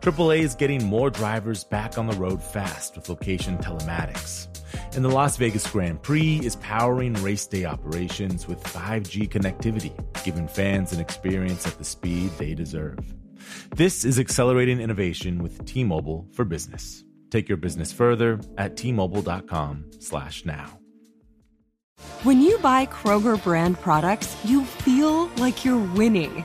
AAA is getting more drivers back on the road fast with location telematics. And the Las Vegas Grand Prix is powering race day operations with 5G connectivity, giving fans an experience at the speed they deserve. This is accelerating innovation with T-Mobile for Business. Take your business further at t-mobile.com/now. When you buy Kroger brand products, you feel like you're winning.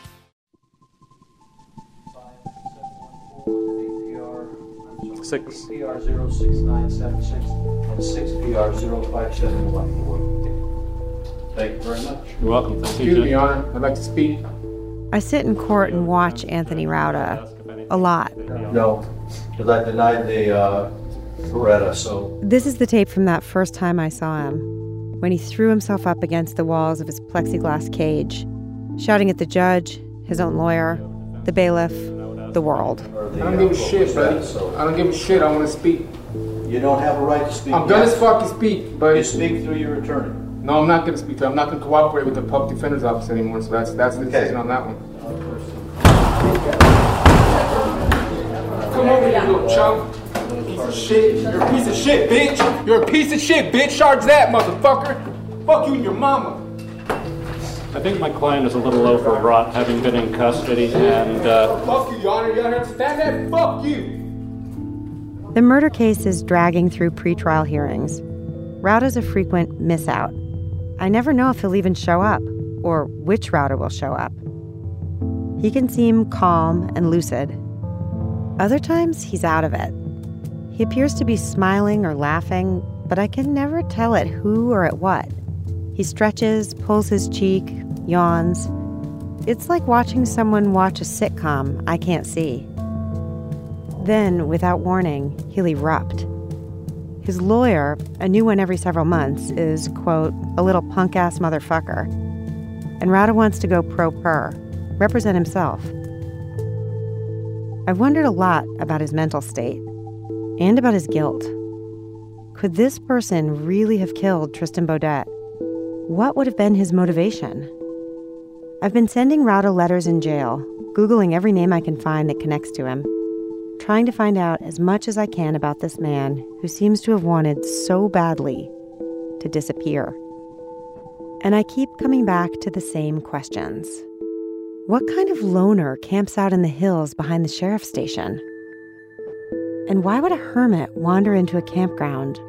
Six. PR 06976 and 6 PR 05714. Thank you very much. You're welcome. Thank you, me, Judge. Your Honor. I'd like to speak. I sit in court and watch Anthony Rauda a lot. No, because I denied the uh, Beretta, so This is the tape from that first time I saw him, when he threw himself up against the walls of his plexiglass cage, shouting at the judge, his own lawyer, the bailiff, the world. I don't give a shit, buddy. I don't give a shit. I want to speak. you don't have a right to speak. I'm gonna Yes. fucking speak, but You speak through your attorney. no, I'm not gonna speak. to- I'm not gonna cooperate with the public defender's office anymore. So that's that's the Okay. decision on that one. Come over here, little chump. Piece of shit. You're a piece of shit, bitch. You're a piece of shit, bitch. Charge that, motherfucker. Fuck you and your mama. I think my client is a little overwrought, having been in custody, and uh, Fuck you, Your Honor. You understand that? Fuck you. The murder case is dragging through pretrial hearings. Rauda's a frequent miss out. I never know if he'll even show up, or which Rauda will show up. He can seem calm and lucid. Other times, he's out of it. He appears to be smiling or laughing, but I can never tell at who or at what. He stretches, pulls his cheek, yawns. It's like watching someone watch a sitcom I can't see. Then, without warning, he'll erupt. His lawyer, a new one every several months, is, quote, a little punk ass motherfucker. And Rauda wants to go pro per, represent himself. I've wondered a lot about his mental state and about his guilt. Could this person really have killed Tristan Beaudette? What would have been his motivation? I've been sending Rauda letters in jail, Googling every name I can find that connects to him, trying to find out as much as I can about this man who seems to have wanted so badly to disappear. And I keep coming back to the same questions. What kind of loner camps out in the hills behind the sheriff's station? And why would a hermit wander into a campground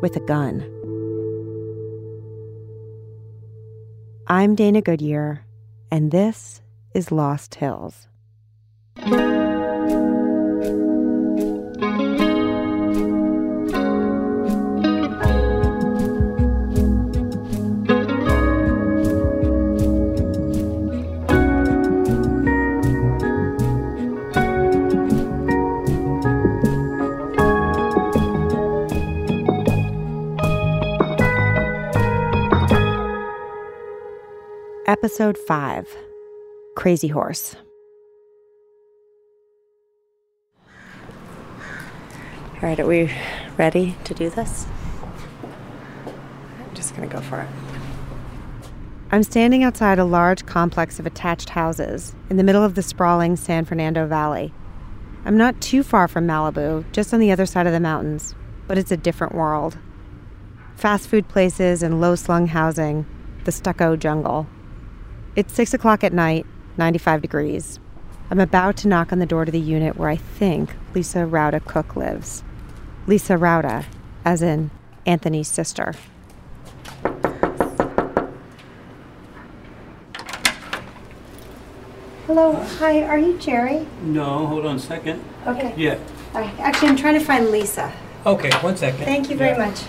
with a gun? I'm Dana Goodyear, and this is Lost Hills. Episode 5 Krazy Horse. All right, are we ready to do this? I'm just going to go for it. I'm standing outside a large complex of attached houses in the middle of the sprawling San Fernando Valley. I'm not too far from Malibu, just on the other side of the mountains, but it's a different world. Fast food places and low slung housing, the stucco jungle. It's six o'clock at night, 95 degrees. I'm about to knock on the door to the unit where I think Lisa Rauda Cook lives. Lisa Rauda, as in Anthony's sister. Hello, hi, are you Jerry? No, hold on a second. Okay. Yeah. All right. Actually, I'm trying to find Lisa. Okay, one second. Thank you very Yeah. much.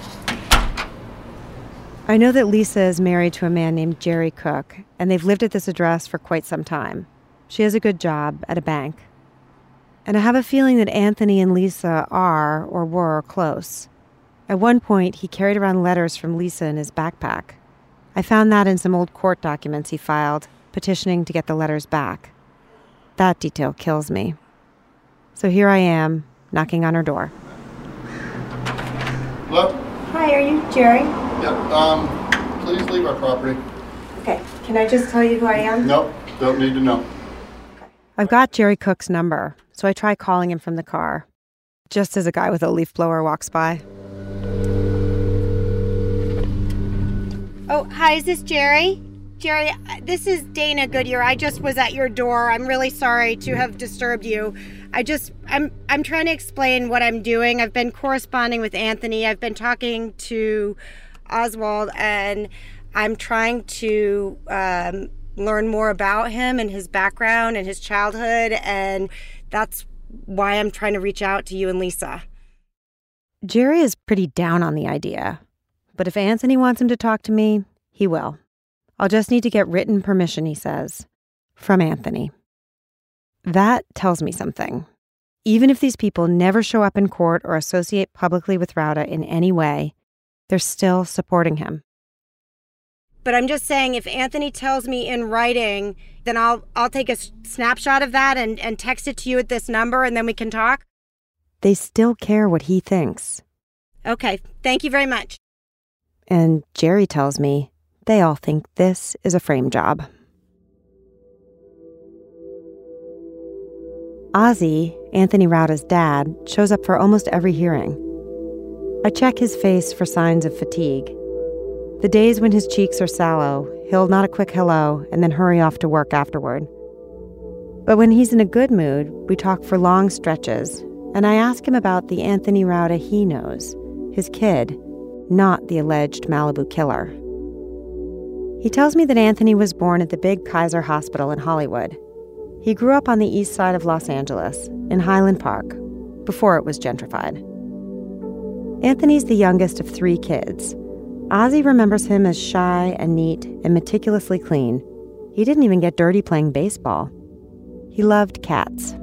I know that Lisa is married to a man named Jerry Cook, and they've lived at this address for quite some time. She has a good job at a bank. And I have a feeling that Anthony and Lisa are or were close. At one point, he carried around letters from Lisa in his backpack. I found that in some old court documents he filed, petitioning to get the letters back. That detail kills me. So here I am, knocking on her door. Hello? Hi, are you Jerry? Yep, um, please leave our property. Okay, can I just tell you who I am? Nope, don't need to know. I've got Jerry Cook's number, so I try calling him from the car, just as a guy with a leaf blower walks by. Oh, hi, is this Jerry? Jerry, uh, this is Dana Goodyear. I just was at your door. I'm really sorry to have disturbed you. I just I'm I'm trying to explain what I'm doing. I've been corresponding with Anthony. I've been talking to Oswald and I'm trying to um, learn more about him and his background and his childhood and that's why I'm trying to reach out to you and Lisa. Jerry is pretty down on the idea, but if Anthony wants him to talk to me, he will. I'll just need to get written permission, he says, from Anthony. That tells me something. Even if these people never show up in court or associate publicly with Rauda in any way, they're still supporting him. But I'm just saying, if Anthony tells me in writing, then I'll I'll take a snapshot of that and, and text it to you at this number, and then we can talk. They still care what he thinks. Okay, thank you very much. And Jerry tells me they all think this is a frame job. Ozzy, Anthony Rauda's dad, shows up for almost every hearing. I check his face for signs of fatigue. The days when his cheeks are sallow, he'll nod a quick hello and then hurry off to work afterward. But when he's in a good mood, we talk for long stretches, and I ask him about the Anthony Rauda he knows, his kid, not the alleged Malibu killer. He tells me that Anthony was born at the big Kaiser Hospital in Hollywood. He grew up on the east side of Los Angeles, in Highland Park, before it was gentrified. Anthony's the youngest of three kids. Ozzy remembers him as shy and neat and meticulously clean. He didn't even get dirty playing baseball. He loved cats.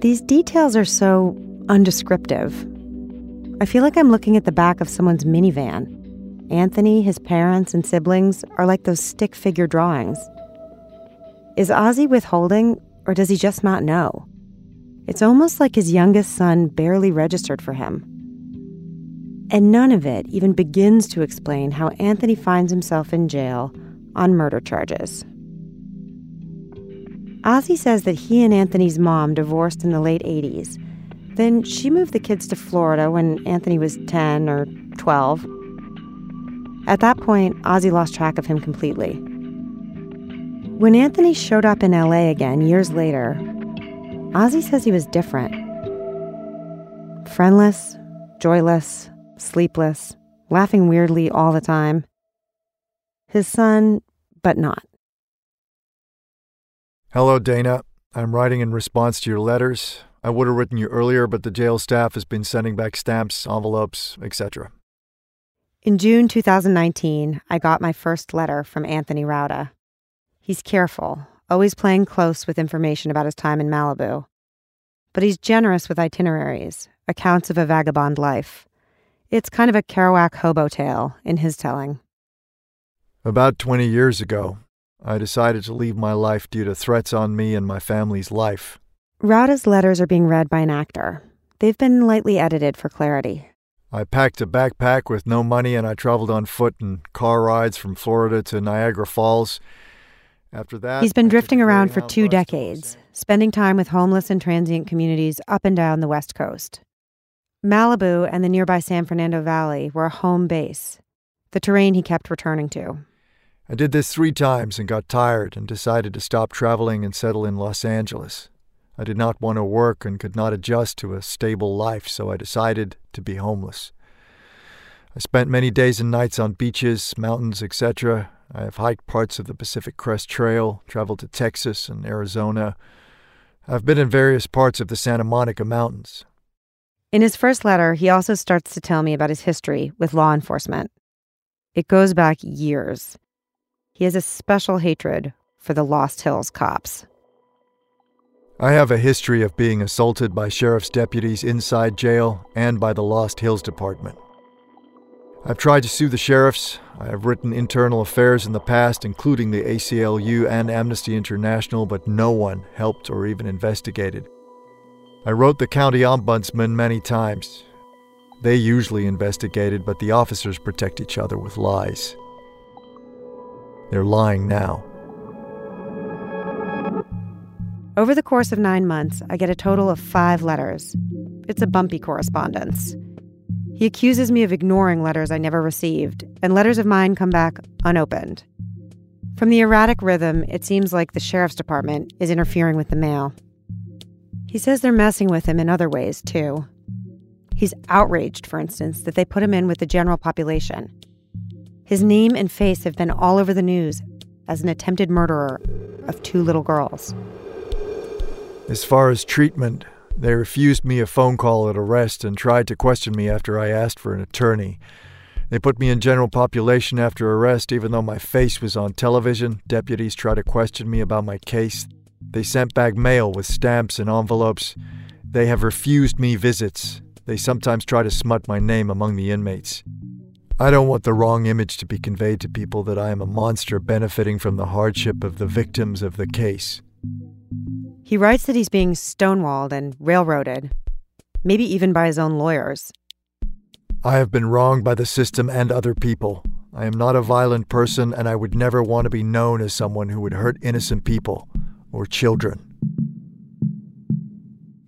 These details are so undescriptive. I feel like I'm looking at the back of someone's minivan. Anthony, his parents, and siblings are like those stick figure drawings. Is Ozzy withholding, or does he just not know? It's almost like his youngest son barely registered for him. And none of it even begins to explain how Anthony finds himself in jail on murder charges. Ozzy says that he and Anthony's mom divorced in the late 80s. Then she moved the kids to Florida when Anthony was 10 or 12. At that point, Ozzy lost track of him completely. When Anthony showed up in LA again years later, Ozzy says he was different. Friendless, joyless, sleepless, laughing weirdly all the time. His son, but not. Hello, Dana. I'm writing in response to your letters. I would have written you earlier, but the jail staff has been sending back stamps, envelopes, etc. In June 2019, I got my first letter from Anthony Rauda. He's careful, always playing close with information about his time in Malibu. But he's generous with itineraries, accounts of a vagabond life. It's kind of a Kerouac hobo tale in his telling. About 20 years ago, I decided to leave my life due to threats on me and my family's life. Rauda's letters are being read by an actor. They've been lightly edited for clarity. I packed a backpack with no money and I traveled on foot and car rides from Florida to Niagara Falls. After that, He's been drifting around for two decades, spending time with homeless and transient communities up and down the West Coast. Malibu and the nearby San Fernando Valley were a home base, the terrain he kept returning to. I did this three times and got tired and decided to stop traveling and settle in Los Angeles. I did not want to work and could not adjust to a stable life, so I decided to be homeless. I spent many days and nights on beaches, mountains, etc. I have hiked parts of the Pacific Crest Trail, traveled to Texas and Arizona. I've been in various parts of the Santa Monica Mountains. In his first letter, he also starts to tell me about his history with law enforcement. It goes back years. He has a special hatred for the Lost Hills cops. I have a history of being assaulted by sheriff's deputies inside jail and by the Lost Hills Department. I've tried to sue the sheriffs. I have written internal affairs in the past, including the ACLU and Amnesty International, but no one helped or even investigated. I wrote the county ombudsman many times. They usually investigated, but the officers protect each other with lies. They're lying now. Over the course of nine months, I get a total of five letters. It's a bumpy correspondence. He accuses me of ignoring letters I never received, and letters of mine come back unopened. From the erratic rhythm, it seems like the sheriff's department is interfering with the mail. He says they're messing with him in other ways, too. He's outraged, for instance, that they put him in with the general population. His name and face have been all over the news as an attempted murderer of two little girls. As far as treatment, they refused me a phone call at arrest and tried to question me after I asked for an attorney. They put me in general population after arrest, even though my face was on television. Deputies tried to question me about my case. They sent back mail with stamps and envelopes. They have refused me visits. They sometimes try to smut my name among the inmates. I don't want the wrong image to be conveyed to people that I am a monster benefiting from the hardship of the victims of the case. He writes that he's being stonewalled and railroaded, maybe even by his own lawyers. I have been wronged by the system and other people. I am not a violent person, and I would never want to be known as someone who would hurt innocent people or children.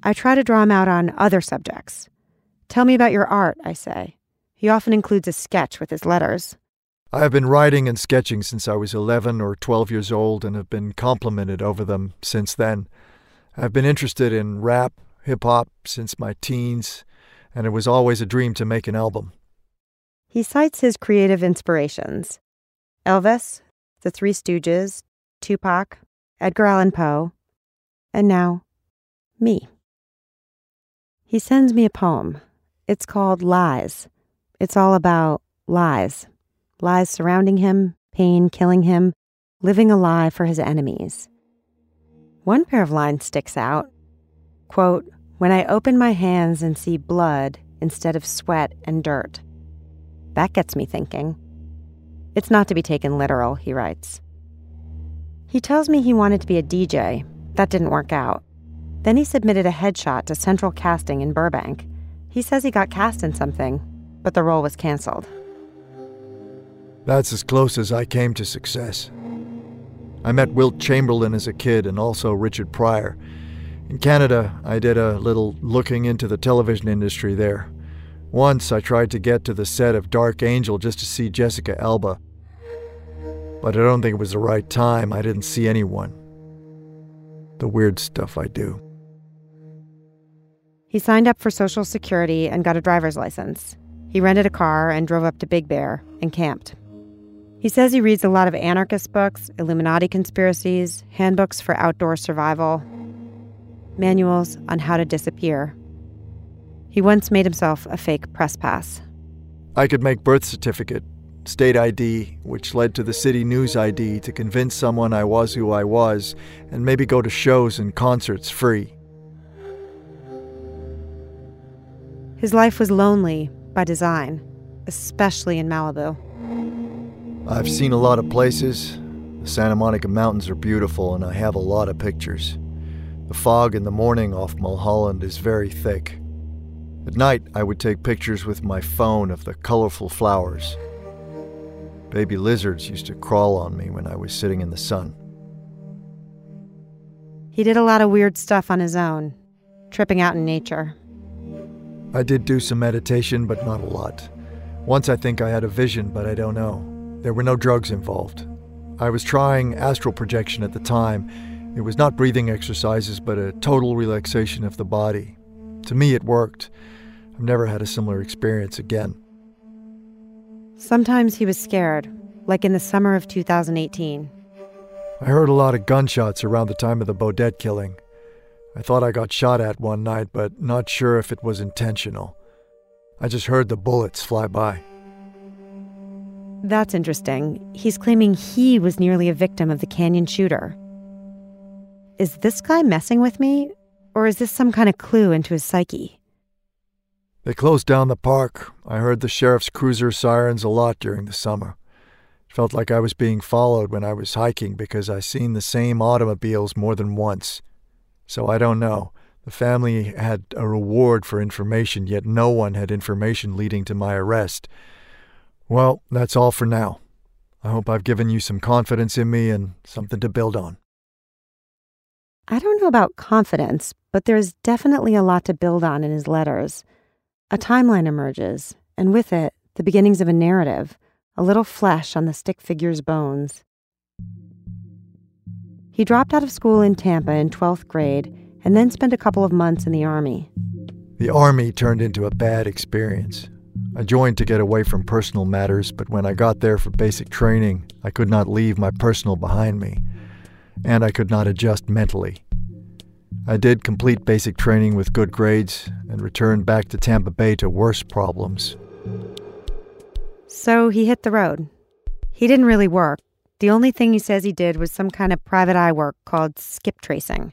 I try to draw him out on other subjects. Tell me about your art, I say. He often includes a sketch with his letters. I have been writing and sketching since I was 11 or 12 years old and have been complimented over them since then. I've been interested in rap, hip hop since my teens, and it was always a dream to make an album. He cites his creative inspirations Elvis, the Three Stooges, Tupac, Edgar Allan Poe, and now me. He sends me a poem. It's called Lies. It's all about lies lies surrounding him, pain killing him, living a lie for his enemies. One pair of lines sticks out. Quote, When I open my hands and see blood instead of sweat and dirt. That gets me thinking. It's not to be taken literal, he writes. He tells me he wanted to be a DJ. That didn't work out. Then he submitted a headshot to Central Casting in Burbank. He says he got cast in something, but the role was canceled. That's as close as I came to success. I met Wilt Chamberlain as a kid and also Richard Pryor. In Canada, I did a little looking into the television industry there. Once I tried to get to the set of Dark Angel just to see Jessica Alba. But I don't think it was the right time. I didn't see anyone. The weird stuff I do. He signed up for Social Security and got a driver's license. He rented a car and drove up to Big Bear and camped. He says he reads a lot of anarchist books, Illuminati conspiracies, handbooks for outdoor survival, manuals on how to disappear. He once made himself a fake press pass. I could make birth certificate, state ID, which led to the city news ID to convince someone I was who I was, and maybe go to shows and concerts free. His life was lonely by design, especially in Malibu. I've seen a lot of places. The Santa Monica Mountains are beautiful, and I have a lot of pictures. The fog in the morning off Mulholland is very thick. At night, I would take pictures with my phone of the colorful flowers. Baby lizards used to crawl on me when I was sitting in the sun. He did a lot of weird stuff on his own, tripping out in nature. I did do some meditation, but not a lot. Once I think I had a vision, but I don't know. There were no drugs involved. I was trying astral projection at the time. It was not breathing exercises, but a total relaxation of the body. To me, it worked. I've never had a similar experience again. Sometimes he was scared, like in the summer of 2018. I heard a lot of gunshots around the time of the Beaudette killing. I thought I got shot at one night, but not sure if it was intentional. I just heard the bullets fly by. That's interesting. He's claiming he was nearly a victim of the canyon shooter. Is this guy messing with me, or is this some kind of clue into his psyche? They closed down the park. I heard the sheriff's cruiser sirens a lot during the summer. It felt like I was being followed when I was hiking because I seen the same automobiles more than once. So I don't know. The family had a reward for information, yet no one had information leading to my arrest. Well, that's all for now. I hope I've given you some confidence in me and something to build on. I don't know about confidence, but there's definitely a lot to build on in his letters. A timeline emerges, and with it, the beginnings of a narrative, a little flesh on the stick figure's bones. He dropped out of school in Tampa in 12th grade and then spent a couple of months in the Army. The Army turned into a bad experience. I joined to get away from personal matters, but when I got there for basic training, I could not leave my personal behind me, and I could not adjust mentally. I did complete basic training with good grades and returned back to Tampa Bay to worse problems. So he hit the road. He didn't really work. The only thing he says he did was some kind of private eye work called skip tracing,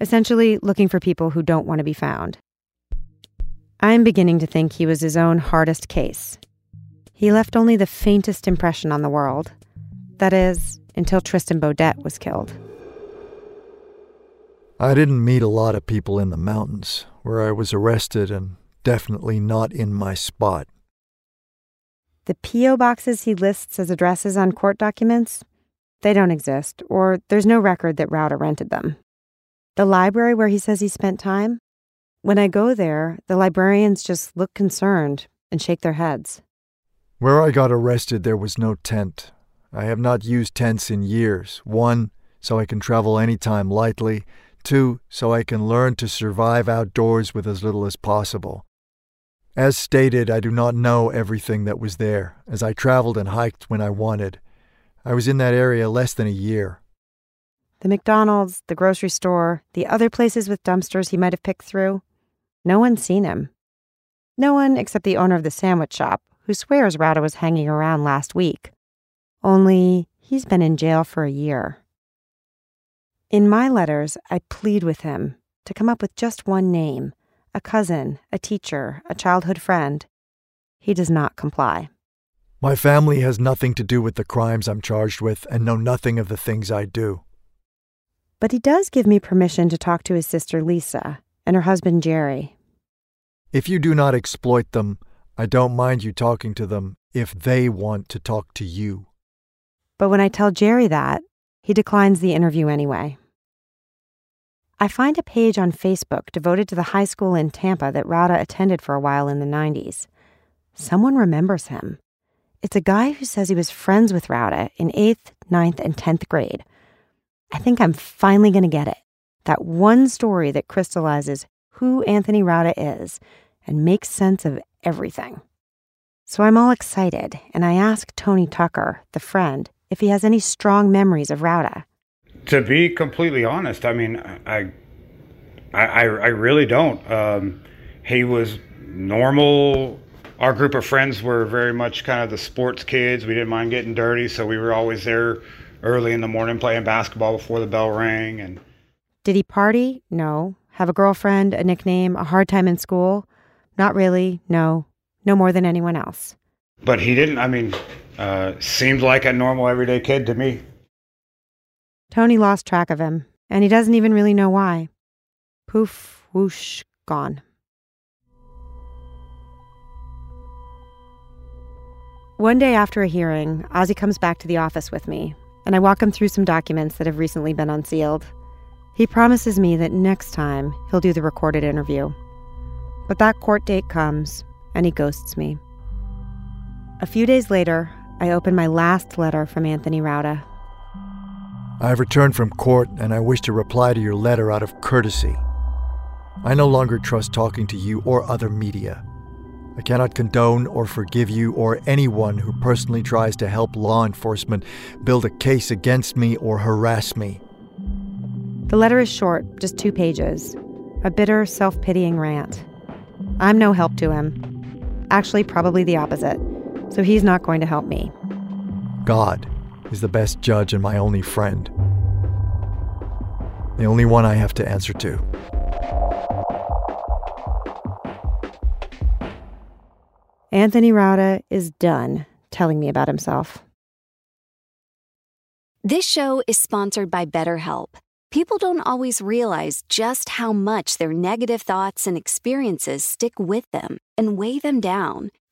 essentially looking for people who don't want to be found. I'm beginning to think he was his own hardest case. He left only the faintest impression on the world. That is, until Tristan Beaudette was killed. I didn't meet a lot of people in the mountains where I was arrested and definitely not in my spot. The P.O. boxes he lists as addresses on court documents, they don't exist, or there's no record that Rauda rented them. The library where he says he spent time, when I go there, the librarians just look concerned and shake their heads. Where I got arrested, there was no tent. I have not used tents in years. One, so I can travel anytime lightly, Two, so I can learn to survive outdoors with as little as possible. As stated, I do not know everything that was there, as I traveled and hiked when I wanted. I was in that area less than a year. The McDonald's, the grocery store, the other places with dumpsters he might have picked through, no one's seen him. No one except the owner of the sandwich shop, who swears Rauda was hanging around last week. Only he's been in jail for a year. In my letters, I plead with him to come up with just one name a cousin, a teacher, a childhood friend. He does not comply. My family has nothing to do with the crimes I'm charged with and know nothing of the things I do. But he does give me permission to talk to his sister Lisa and her husband Jerry. If you do not exploit them, I don't mind you talking to them if they want to talk to you. But when I tell Jerry that, he declines the interview anyway. I find a page on Facebook devoted to the high school in Tampa that Rauda attended for a while in the 90s. Someone remembers him. It's a guy who says he was friends with Rauda in 8th, 9th, and 10th grade. I think I'm finally going to get it. That one story that crystallizes who Anthony Rauda is and makes sense of everything. So I'm all excited, and I ask Tony Tucker, the friend, if he has any strong memories of Rauda to be completely honest, I mean, I, I, I really don't. Um, he was normal. Our group of friends were very much kind of the sports kids. We didn't mind getting dirty, so we were always there early in the morning playing basketball before the bell rang. And did he party? No. Have a girlfriend, a nickname, a hard time in school? Not really. No. No more than anyone else. But he didn't. I mean, uh, seemed like a normal everyday kid to me. Tony lost track of him, and he doesn't even really know why. Poof, whoosh, gone. One day after a hearing, Ozzy comes back to the office with me, and I walk him through some documents that have recently been unsealed. He promises me that next time he'll do the recorded interview. But that court date comes, and he ghosts me. A few days later, I open my last letter from Anthony Rauda. I have returned from court and I wish to reply to your letter out of courtesy. I no longer trust talking to you or other media. I cannot condone or forgive you or anyone who personally tries to help law enforcement build a case against me or harass me. The letter is short, just two pages. A bitter, self pitying rant. I'm no help to him. Actually, probably the opposite. So he's not going to help me. God is the best judge and my only friend. The only one I have to answer to. Anthony Rauda is done telling me about himself. This show is sponsored by BetterHelp. People don't always realize just how much their negative thoughts and experiences stick with them and weigh them down.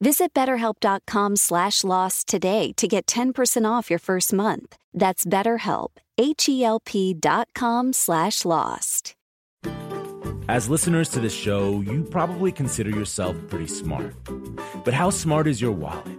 Visit betterhelp.com slash lost today to get 10% off your first month. That's BetterHelp, H-E-L-P dot com slash lost. As listeners to this show, you probably consider yourself pretty smart. But how smart is your wallet?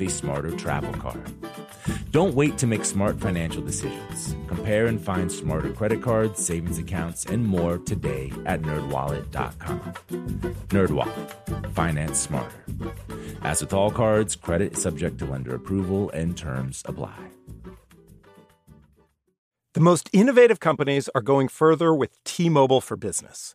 a smarter travel card. Don't wait to make smart financial decisions. Compare and find smarter credit cards, savings accounts, and more today at nerdwallet.com. Nerdwallet. Finance smarter. As with all cards, credit is subject to lender approval and terms apply. The most innovative companies are going further with T Mobile for Business.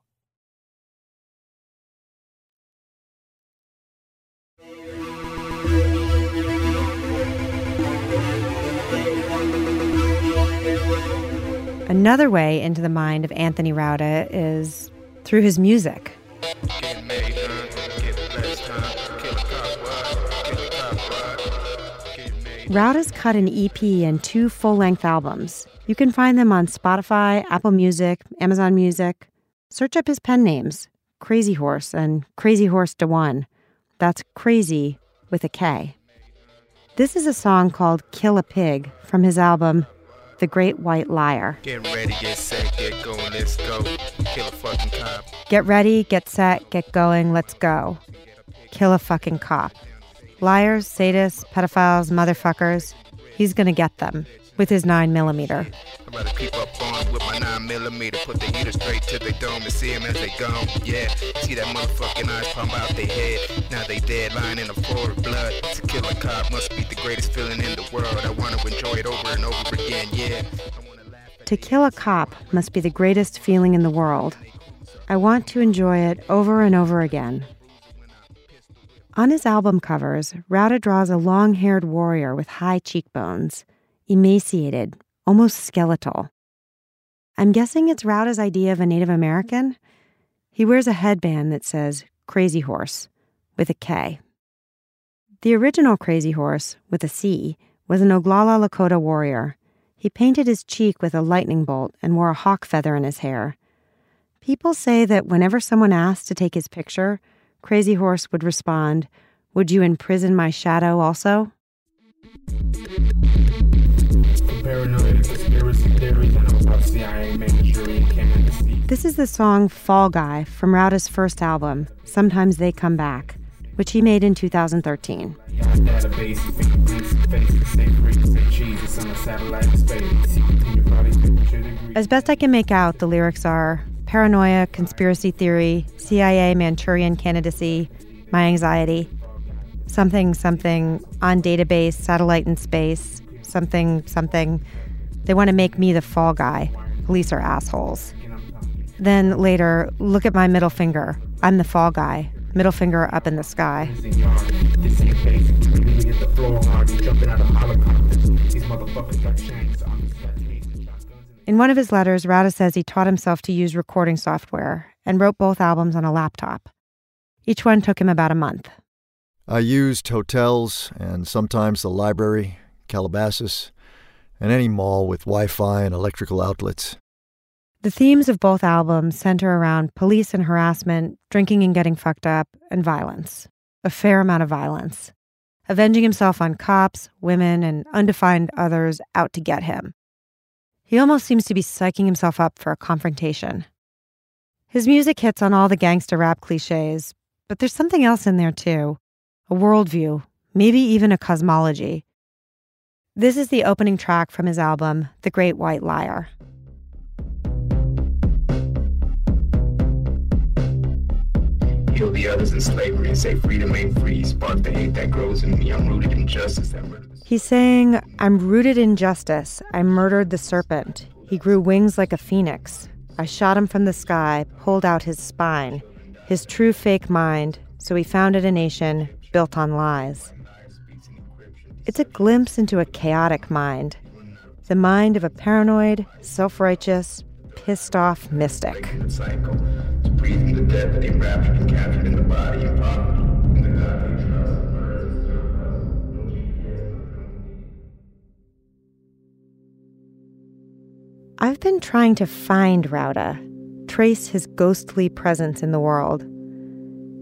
Another way into the mind of Anthony Rauda is through his music. Rauda's cut an EP and two full length albums. You can find them on Spotify, Apple Music, Amazon Music. Search up his pen names Krazy Horse and Krazy Horse Dewan. That's crazy with a K. This is a song called Kill a Pig from his album The Great White Liar. Get ready, get set, get going, let's go. Kill a fucking cop. Get ready, get set, get going, let's go. Kill a fucking cop. Liars, sadists, pedophiles, motherfuckers. He's gonna get them with his 9 millimeter. I'm about to up on with my 9 millimeter. Put the heater straight to the dome and see them as they gone. Yeah, see that motherfucking eyes pump out their head. Now they dead, lying in the floor of blood. To kill a cop must be the greatest feeling in the world. I want to enjoy it over and over again, yeah. To kill a cop must be the greatest feeling in the world. I want to enjoy it over and over again. On his album covers, Rauda draws a long haired warrior with high cheekbones, emaciated, almost skeletal. I'm guessing it's Rauda's idea of a Native American. He wears a headband that says Krazy Horse with a K. The original Crazy Horse, with a C, was an Oglala Lakota warrior. He painted his cheek with a lightning bolt and wore a hawk feather in his hair. People say that whenever someone asked to take his picture, Crazy Horse would respond, Would you imprison my shadow also? This is the song Fall Guy from Rauda's first album, Sometimes They Come Back, which he made in 2013. As best I can make out, the lyrics are paranoia, conspiracy theory, CIA Manchurian candidacy, my anxiety, something, something on database, satellite in space, something, something. They want to make me the fall guy. Police are assholes. Then later, look at my middle finger. I'm the fall guy. Middle finger up in the sky. In one of his letters, Rauda says he taught himself to use recording software and wrote both albums on a laptop. Each one took him about a month. I used hotels and sometimes the library, Calabasas, and any mall with Wi Fi and electrical outlets. The themes of both albums center around police and harassment, drinking and getting fucked up, and violence. A fair amount of violence. Avenging himself on cops, women, and undefined others out to get him. He almost seems to be psyching himself up for a confrontation. His music hits on all the gangster rap cliches, but there's something else in there too a worldview, maybe even a cosmology. This is the opening track from his album, The Great White Liar. Kill the others in slavery and say freedom ain't free. Spark the hate that grows in me. I'm rooted in justice. He's saying, I'm rooted in justice. I murdered the serpent. He grew wings like a phoenix. I shot him from the sky, pulled out his spine, his true fake mind, so he founded a nation built on lies. It's a glimpse into a chaotic mind, the mind of a paranoid, self righteous, pissed off mystic. Breathing the dead that they raptured and captured in the body and poverty. in the God they trust, murders, I've been trying to find Rauda, trace his ghostly presence in the world.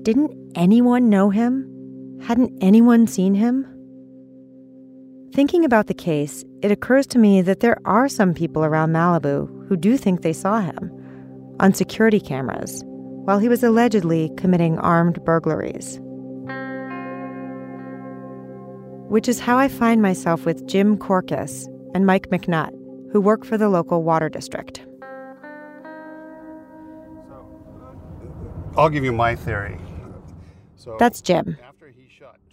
Didn't anyone know him? Hadn't anyone seen him? Thinking about the case, it occurs to me that there are some people around Malibu who do think they saw him on security cameras while he was allegedly committing armed burglaries. Which is how I find myself with Jim Korkis and Mike McNutt, who work for the local water district. I'll give you my theory. So That's Jim.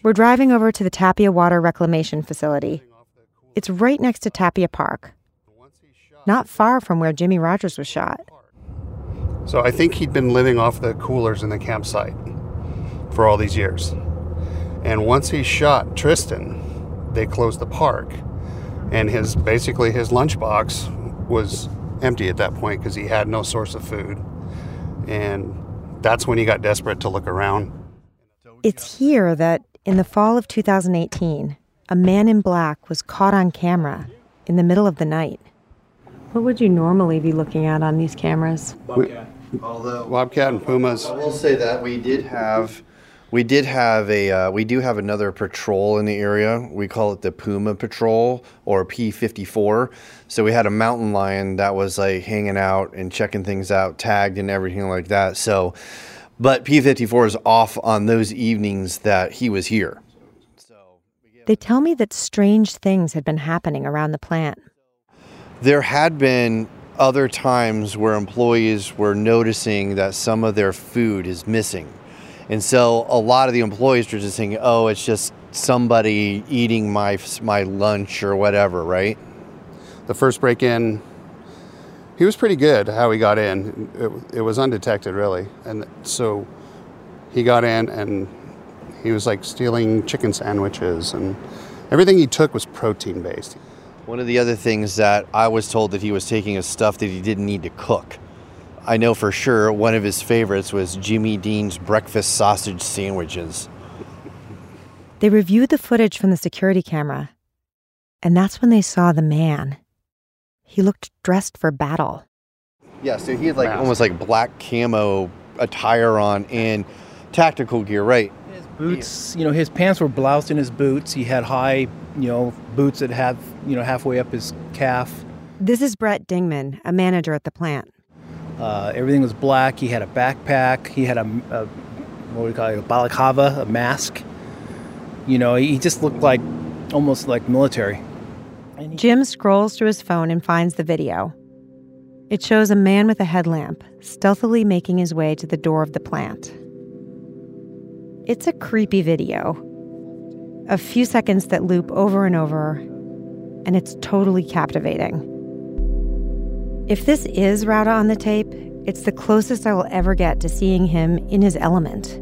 We're driving over to the Tapia Water Reclamation Facility. It's right next to Tapia Park, not far from where Jimmy Rogers was shot. So I think he'd been living off the coolers in the campsite for all these years. And once he shot Tristan, they closed the park. And his basically his lunchbox was empty at that point because he had no source of food. And that's when he got desperate to look around. It's here that, in the fall of 2018, a man in black was caught on camera in the middle of the night. What would you normally be looking at on these cameras? Although Bobcat and Pumas. I will say that we did have, we did have a, uh, we do have another patrol in the area. We call it the Puma Patrol or P54. So we had a mountain lion that was like hanging out and checking things out, tagged and everything like that. So, but P54 is off on those evenings that he was here. They tell me that strange things had been happening around the plant. There had been other times where employees were noticing that some of their food is missing. And so a lot of the employees were just saying, "Oh, it's just somebody eating my my lunch or whatever," right? The first break-in he was pretty good how he got in. It, it was undetected, really. And so he got in and he was like stealing chicken sandwiches and everything he took was protein based. One of the other things that I was told that he was taking is stuff that he didn't need to cook. I know for sure one of his favorites was Jimmy Dean's breakfast sausage sandwiches. They reviewed the footage from the security camera, and that's when they saw the man. He looked dressed for battle. Yeah, so he had like almost like black camo attire on and tactical gear, right? His Boots, you know, his pants were bloused in his boots. He had high, you know, boots that had, you know, halfway up his calf. This is Brett Dingman, a manager at the plant. Uh, everything was black. He had a backpack. He had a, a what do you call it, a balaclava, a mask. You know, he just looked like almost like military. Jim scrolls through his phone and finds the video. It shows a man with a headlamp stealthily making his way to the door of the plant. It's a creepy video. A few seconds that loop over and over, and it's totally captivating. If this is Rauda on the tape, it's the closest I will ever get to seeing him in his element.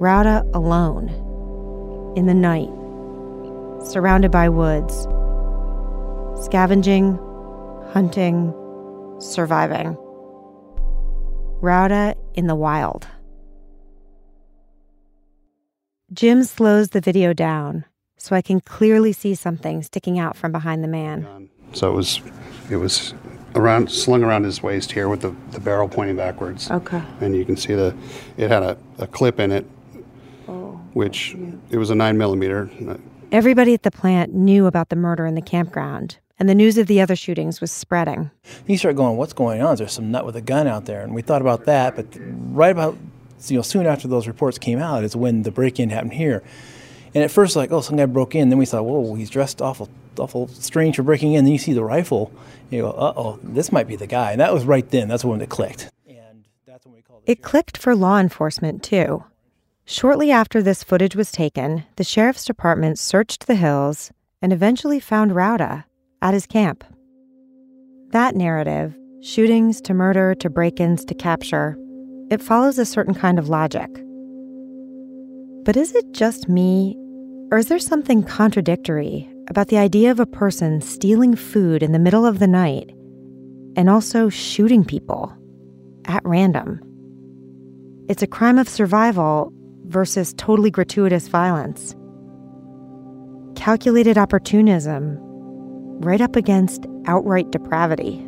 Rauda alone, in the night, surrounded by woods, scavenging, hunting, surviving. Rauda in the wild. Jim slows the video down so I can clearly see something sticking out from behind the man. So it was, it was around slung around his waist here with the, the barrel pointing backwards. Okay. And you can see the, it had a, a clip in it, oh, which it was a nine millimeter. Everybody at the plant knew about the murder in the campground, and the news of the other shootings was spreading. You start going, what's going on? Is there some nut with a gun out there? And we thought about that, but right about you know soon after those reports came out is when the break-in happened here. And at first, like, oh, some guy broke in. Then we thought, whoa, he's dressed awful, awful strange for breaking in. Then you see the rifle, and you go, uh oh, this might be the guy. And that was right then. That's when it clicked. It clicked for law enforcement, too. Shortly after this footage was taken, the sheriff's department searched the hills and eventually found Rauda at his camp. That narrative, shootings to murder to break ins to capture, it follows a certain kind of logic. But is it just me, or is there something contradictory about the idea of a person stealing food in the middle of the night and also shooting people at random? It's a crime of survival versus totally gratuitous violence. Calculated opportunism right up against outright depravity.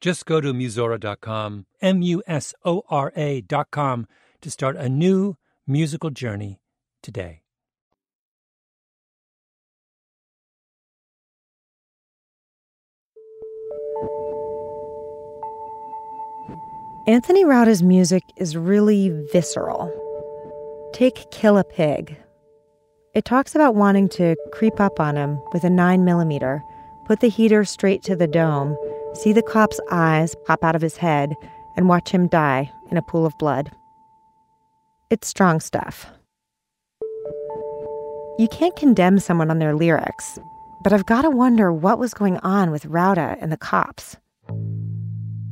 Just go to Musora.com, M U S O R A.com, to start a new musical journey today. Anthony Rauda's music is really visceral. Take Kill a Pig. It talks about wanting to creep up on him with a 9 millimeter, put the heater straight to the dome, see the cop's eyes pop out of his head, and watch him die in a pool of blood. It's strong stuff. You can't condemn someone on their lyrics, but I've got to wonder what was going on with Rauda and the cops.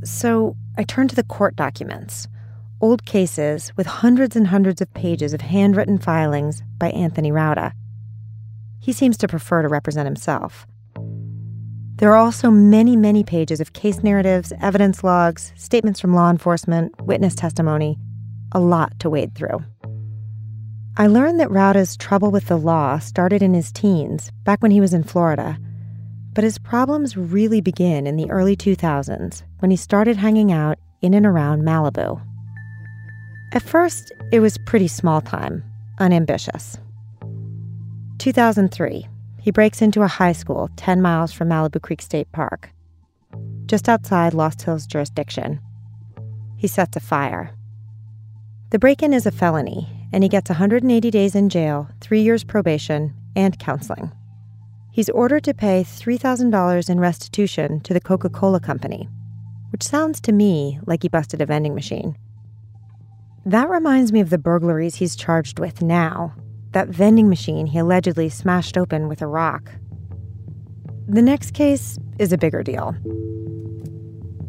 So I turned to the court documents, old cases with hundreds and hundreds of pages of handwritten filings by Anthony Rauda. He seems to prefer to represent himself. There are also many, many pages of case narratives, evidence logs, statements from law enforcement, witness testimony, a lot to wade through. I learned that Rauda's trouble with the law started in his teens, back when he was in Florida. But his problems really begin in the early 2000s when he started hanging out in and around Malibu. At first, it was pretty small time, unambitious. 2003, he breaks into a high school 10 miles from Malibu Creek State Park, just outside Lost Hills jurisdiction. He sets a fire. The break in is a felony, and he gets 180 days in jail, three years probation, and counseling. He's ordered to pay $3,000 in restitution to the Coca Cola Company, which sounds to me like he busted a vending machine. That reminds me of the burglaries he's charged with now, that vending machine he allegedly smashed open with a rock. The next case is a bigger deal.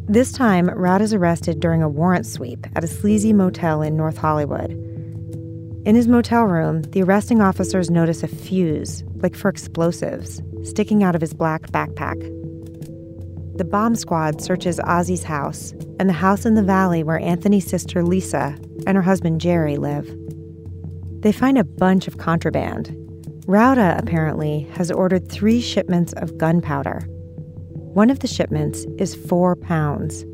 This time, Rauda is arrested during a warrant sweep at a sleazy motel in North Hollywood. In his motel room, the arresting officers notice a fuse, like for explosives, sticking out of his black backpack. The bomb squad searches Ozzy's house and the house in the valley where Anthony's sister Lisa and her husband Jerry live. They find a bunch of contraband. Rauda apparently has ordered three shipments of gunpowder. One of the shipments is four pounds.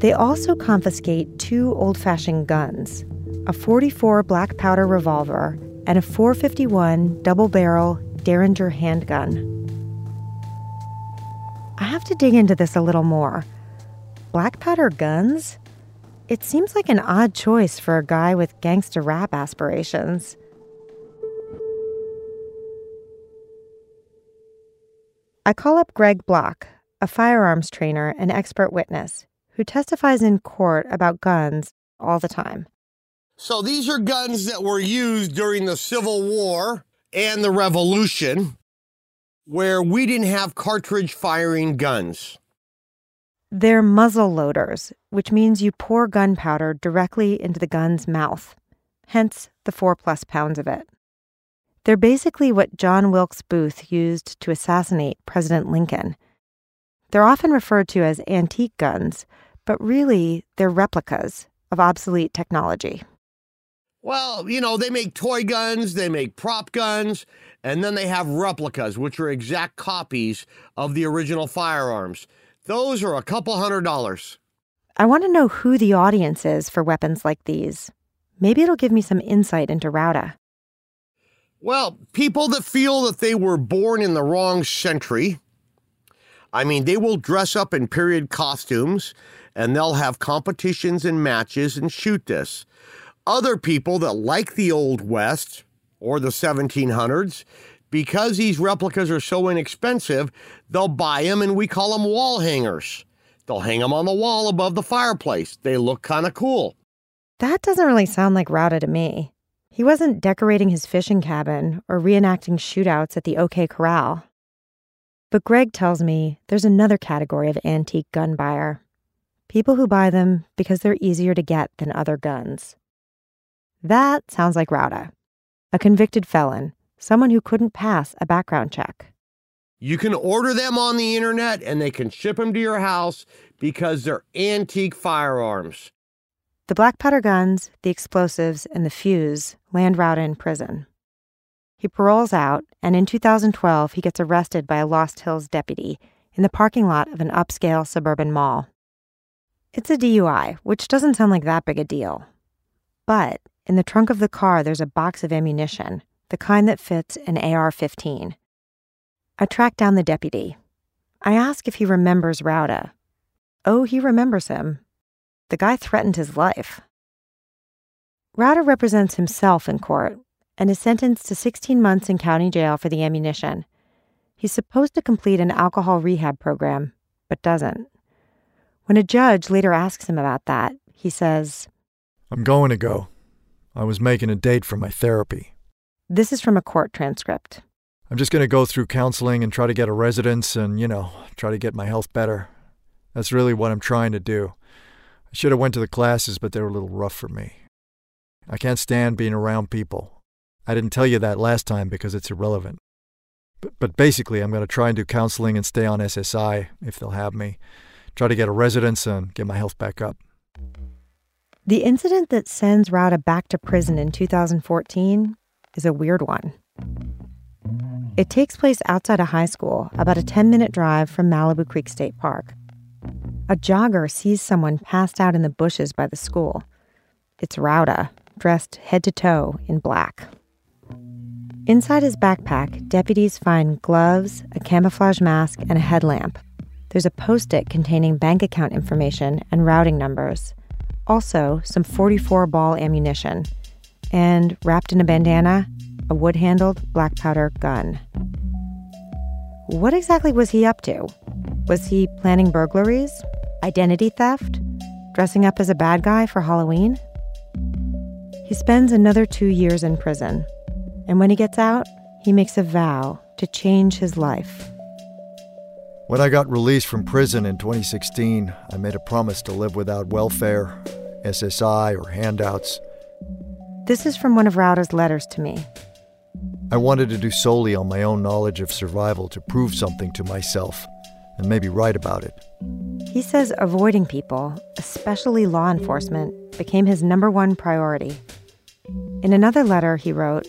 They also confiscate two old fashioned guns a 44 black powder revolver and a 451 double barrel Derringer handgun. I have to dig into this a little more. Black powder guns? It seems like an odd choice for a guy with gangster rap aspirations. I call up Greg Block, a firearms trainer and expert witness, who testifies in court about guns all the time. So these are guns that were used during the Civil War and the Revolution, where we didn't have cartridge firing guns. They're muzzle loaders, which means you pour gunpowder directly into the gun's mouth, hence the four plus pounds of it. They're basically what John Wilkes Booth used to assassinate President Lincoln. They're often referred to as antique guns, but really they're replicas of obsolete technology. Well, you know, they make toy guns, they make prop guns, and then they have replicas, which are exact copies of the original firearms. Those are a couple hundred dollars. I want to know who the audience is for weapons like these. Maybe it'll give me some insight into Rauda. Well, people that feel that they were born in the wrong century. I mean, they will dress up in period costumes and they'll have competitions and matches and shoot this. Other people that like the Old West or the 1700s Because these replicas are so inexpensive, they'll buy them and we call them wall hangers. They'll hang them on the wall above the fireplace. They look kind of cool. That doesn't really sound like Rauda to me. He wasn't decorating his fishing cabin or reenacting shootouts at the OK Corral. But Greg tells me there's another category of antique gun buyer people who buy them because they're easier to get than other guns. That sounds like Rauda, a convicted felon, someone who couldn't pass a background check. You can order them on the internet and they can ship them to your house because they're antique firearms. The black powder guns, the explosives, and the fuse land Rauda in prison. He paroles out, and in 2012, he gets arrested by a Lost Hills deputy in the parking lot of an upscale suburban mall. It's a DUI, which doesn't sound like that big a deal. But in the trunk of the car, there's a box of ammunition, the kind that fits an AR 15. I track down the deputy. I ask if he remembers Rauda. Oh, he remembers him. The guy threatened his life. Rauda represents himself in court and is sentenced to 16 months in county jail for the ammunition. He's supposed to complete an alcohol rehab program, but doesn't. When a judge later asks him about that, he says, I'm going to go. I was making a date for my therapy. This is from a court transcript. I'm just going to go through counseling and try to get a residence and, you know, try to get my health better. That's really what I'm trying to do. I should have went to the classes, but they were a little rough for me. I can't stand being around people. I didn't tell you that last time because it's irrelevant. But, but basically, I'm going to try and do counseling and stay on SSI if they'll have me try to get a residence and get my health back up. The incident that sends Rauda back to prison in 2014 is a weird one. It takes place outside a high school, about a 10 minute drive from Malibu Creek State Park. A jogger sees someone passed out in the bushes by the school. It's Rauda, dressed head to toe in black. Inside his backpack, deputies find gloves, a camouflage mask, and a headlamp there's a post it containing bank account information and routing numbers. Also, some 44 ball ammunition. And wrapped in a bandana, a wood handled black powder gun. What exactly was he up to? Was he planning burglaries? Identity theft? Dressing up as a bad guy for Halloween? He spends another two years in prison. And when he gets out, he makes a vow to change his life. When I got released from prison in 2016, I made a promise to live without welfare, SSI, or handouts. This is from one of Rauda's letters to me. I wanted to do solely on my own knowledge of survival to prove something to myself and maybe write about it. He says avoiding people, especially law enforcement, became his number one priority. In another letter, he wrote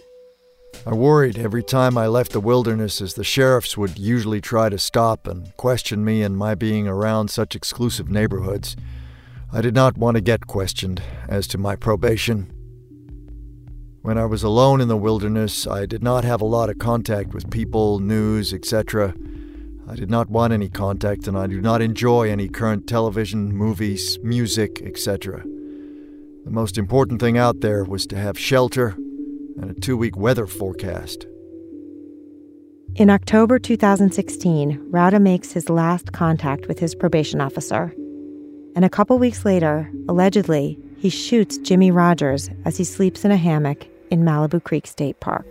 I worried every time I left the wilderness as the sheriffs would usually try to stop and question me and my being around such exclusive neighborhoods. I did not want to get questioned as to my probation. When I was alone in the wilderness, I did not have a lot of contact with people, news, etc. I did not want any contact, and I do not enjoy any current television, movies, music, etc. The most important thing out there was to have shelter and a two week weather forecast. In October 2016, Rauda makes his last contact with his probation officer. And a couple weeks later, allegedly, he shoots Jimmy Rogers as he sleeps in a hammock in Malibu Creek State Park.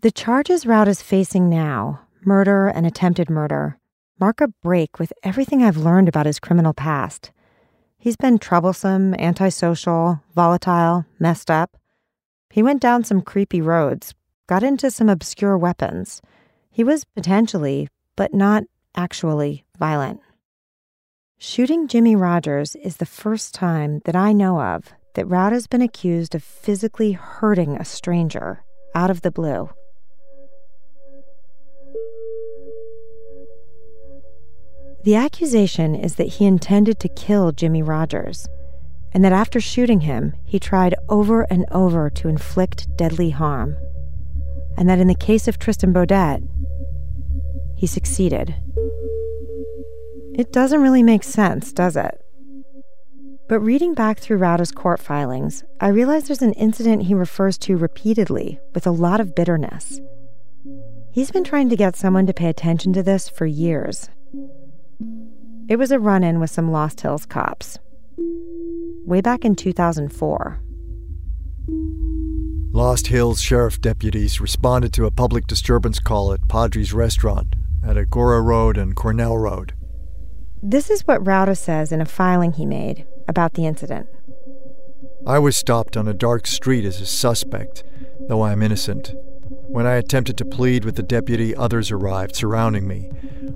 The charges Rauda is facing now, murder and attempted murder, mark a break with everything I've learned about his criminal past. He's been troublesome, antisocial, volatile, messed up. He went down some creepy roads, got into some obscure weapons. He was potentially, but not actually, violent. Shooting Jimmy Rogers is the first time that I know of that Rauda's been accused of physically hurting a stranger out of the blue. The accusation is that he intended to kill Jimmy Rogers, and that after shooting him, he tried over and over to inflict deadly harm, and that in the case of Tristan Beaudette, he succeeded. It doesn't really make sense, does it? But reading back through Rauda's court filings, I realize there's an incident he refers to repeatedly with a lot of bitterness. He's been trying to get someone to pay attention to this for years. It was a run in with some Lost Hills cops. Way back in 2004. Lost Hills sheriff deputies responded to a public disturbance call at Padres Restaurant at Agoura Road and Cornell Road. This is what Rauda says in a filing he made about the incident. I was stopped on a dark street as a suspect, though I am innocent. When I attempted to plead with the deputy, others arrived, surrounding me,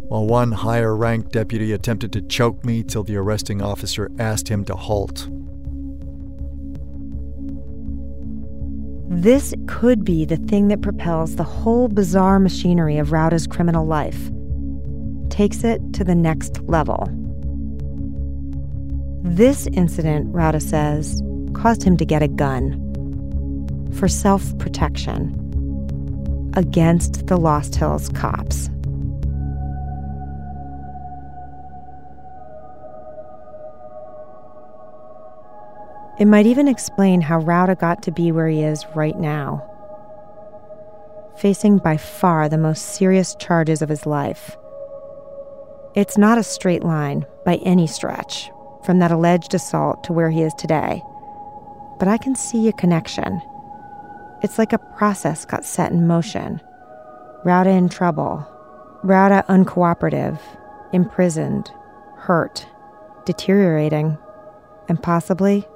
while one higher ranked deputy attempted to choke me till the arresting officer asked him to halt. This could be the thing that propels the whole bizarre machinery of Rauda's criminal life, takes it to the next level. This incident, Rauda says, caused him to get a gun for self protection against the Lost Hills cops. It might even explain how Rauda got to be where he is right now, facing by far the most serious charges of his life. It's not a straight line by any stretch from that alleged assault to where he is today, but I can see a connection. It's like a process got set in motion. Rauda in trouble, Rauda uncooperative, imprisoned, hurt, deteriorating, and possibly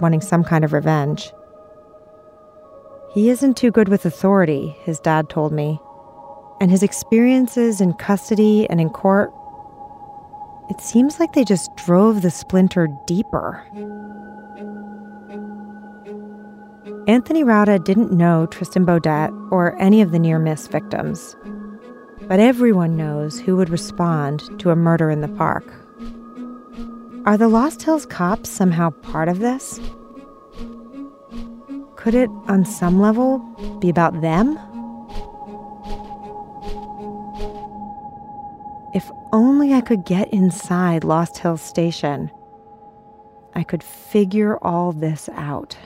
wanting some kind of revenge. He isn't too good with authority, his dad told me, and his experiences in custody and in court, it seems like they just drove the splinter deeper. Anthony Rauda didn't know Tristan Beaudette or any of the near miss victims, but everyone knows who would respond to a murder in the park. Are the Lost Hills cops somehow part of this? Could it, on some level, be about them? If only I could get inside Lost Hills Station, I could figure all this out.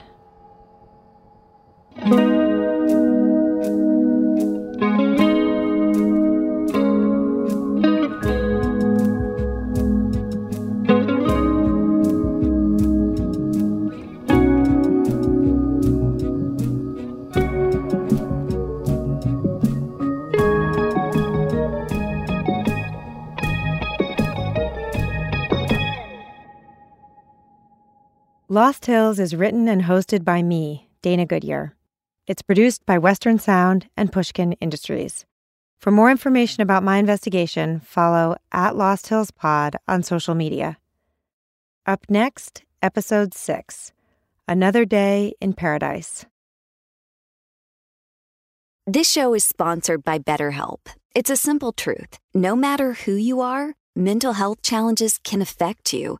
Lost Hills is written and hosted by me, Dana Goodyear. It's produced by Western Sound and Pushkin Industries. For more information about my investigation, follow at Lost Hills Pod on social media. Up next, episode 6 Another Day in Paradise. This show is sponsored by BetterHelp. It's a simple truth. No matter who you are, mental health challenges can affect you,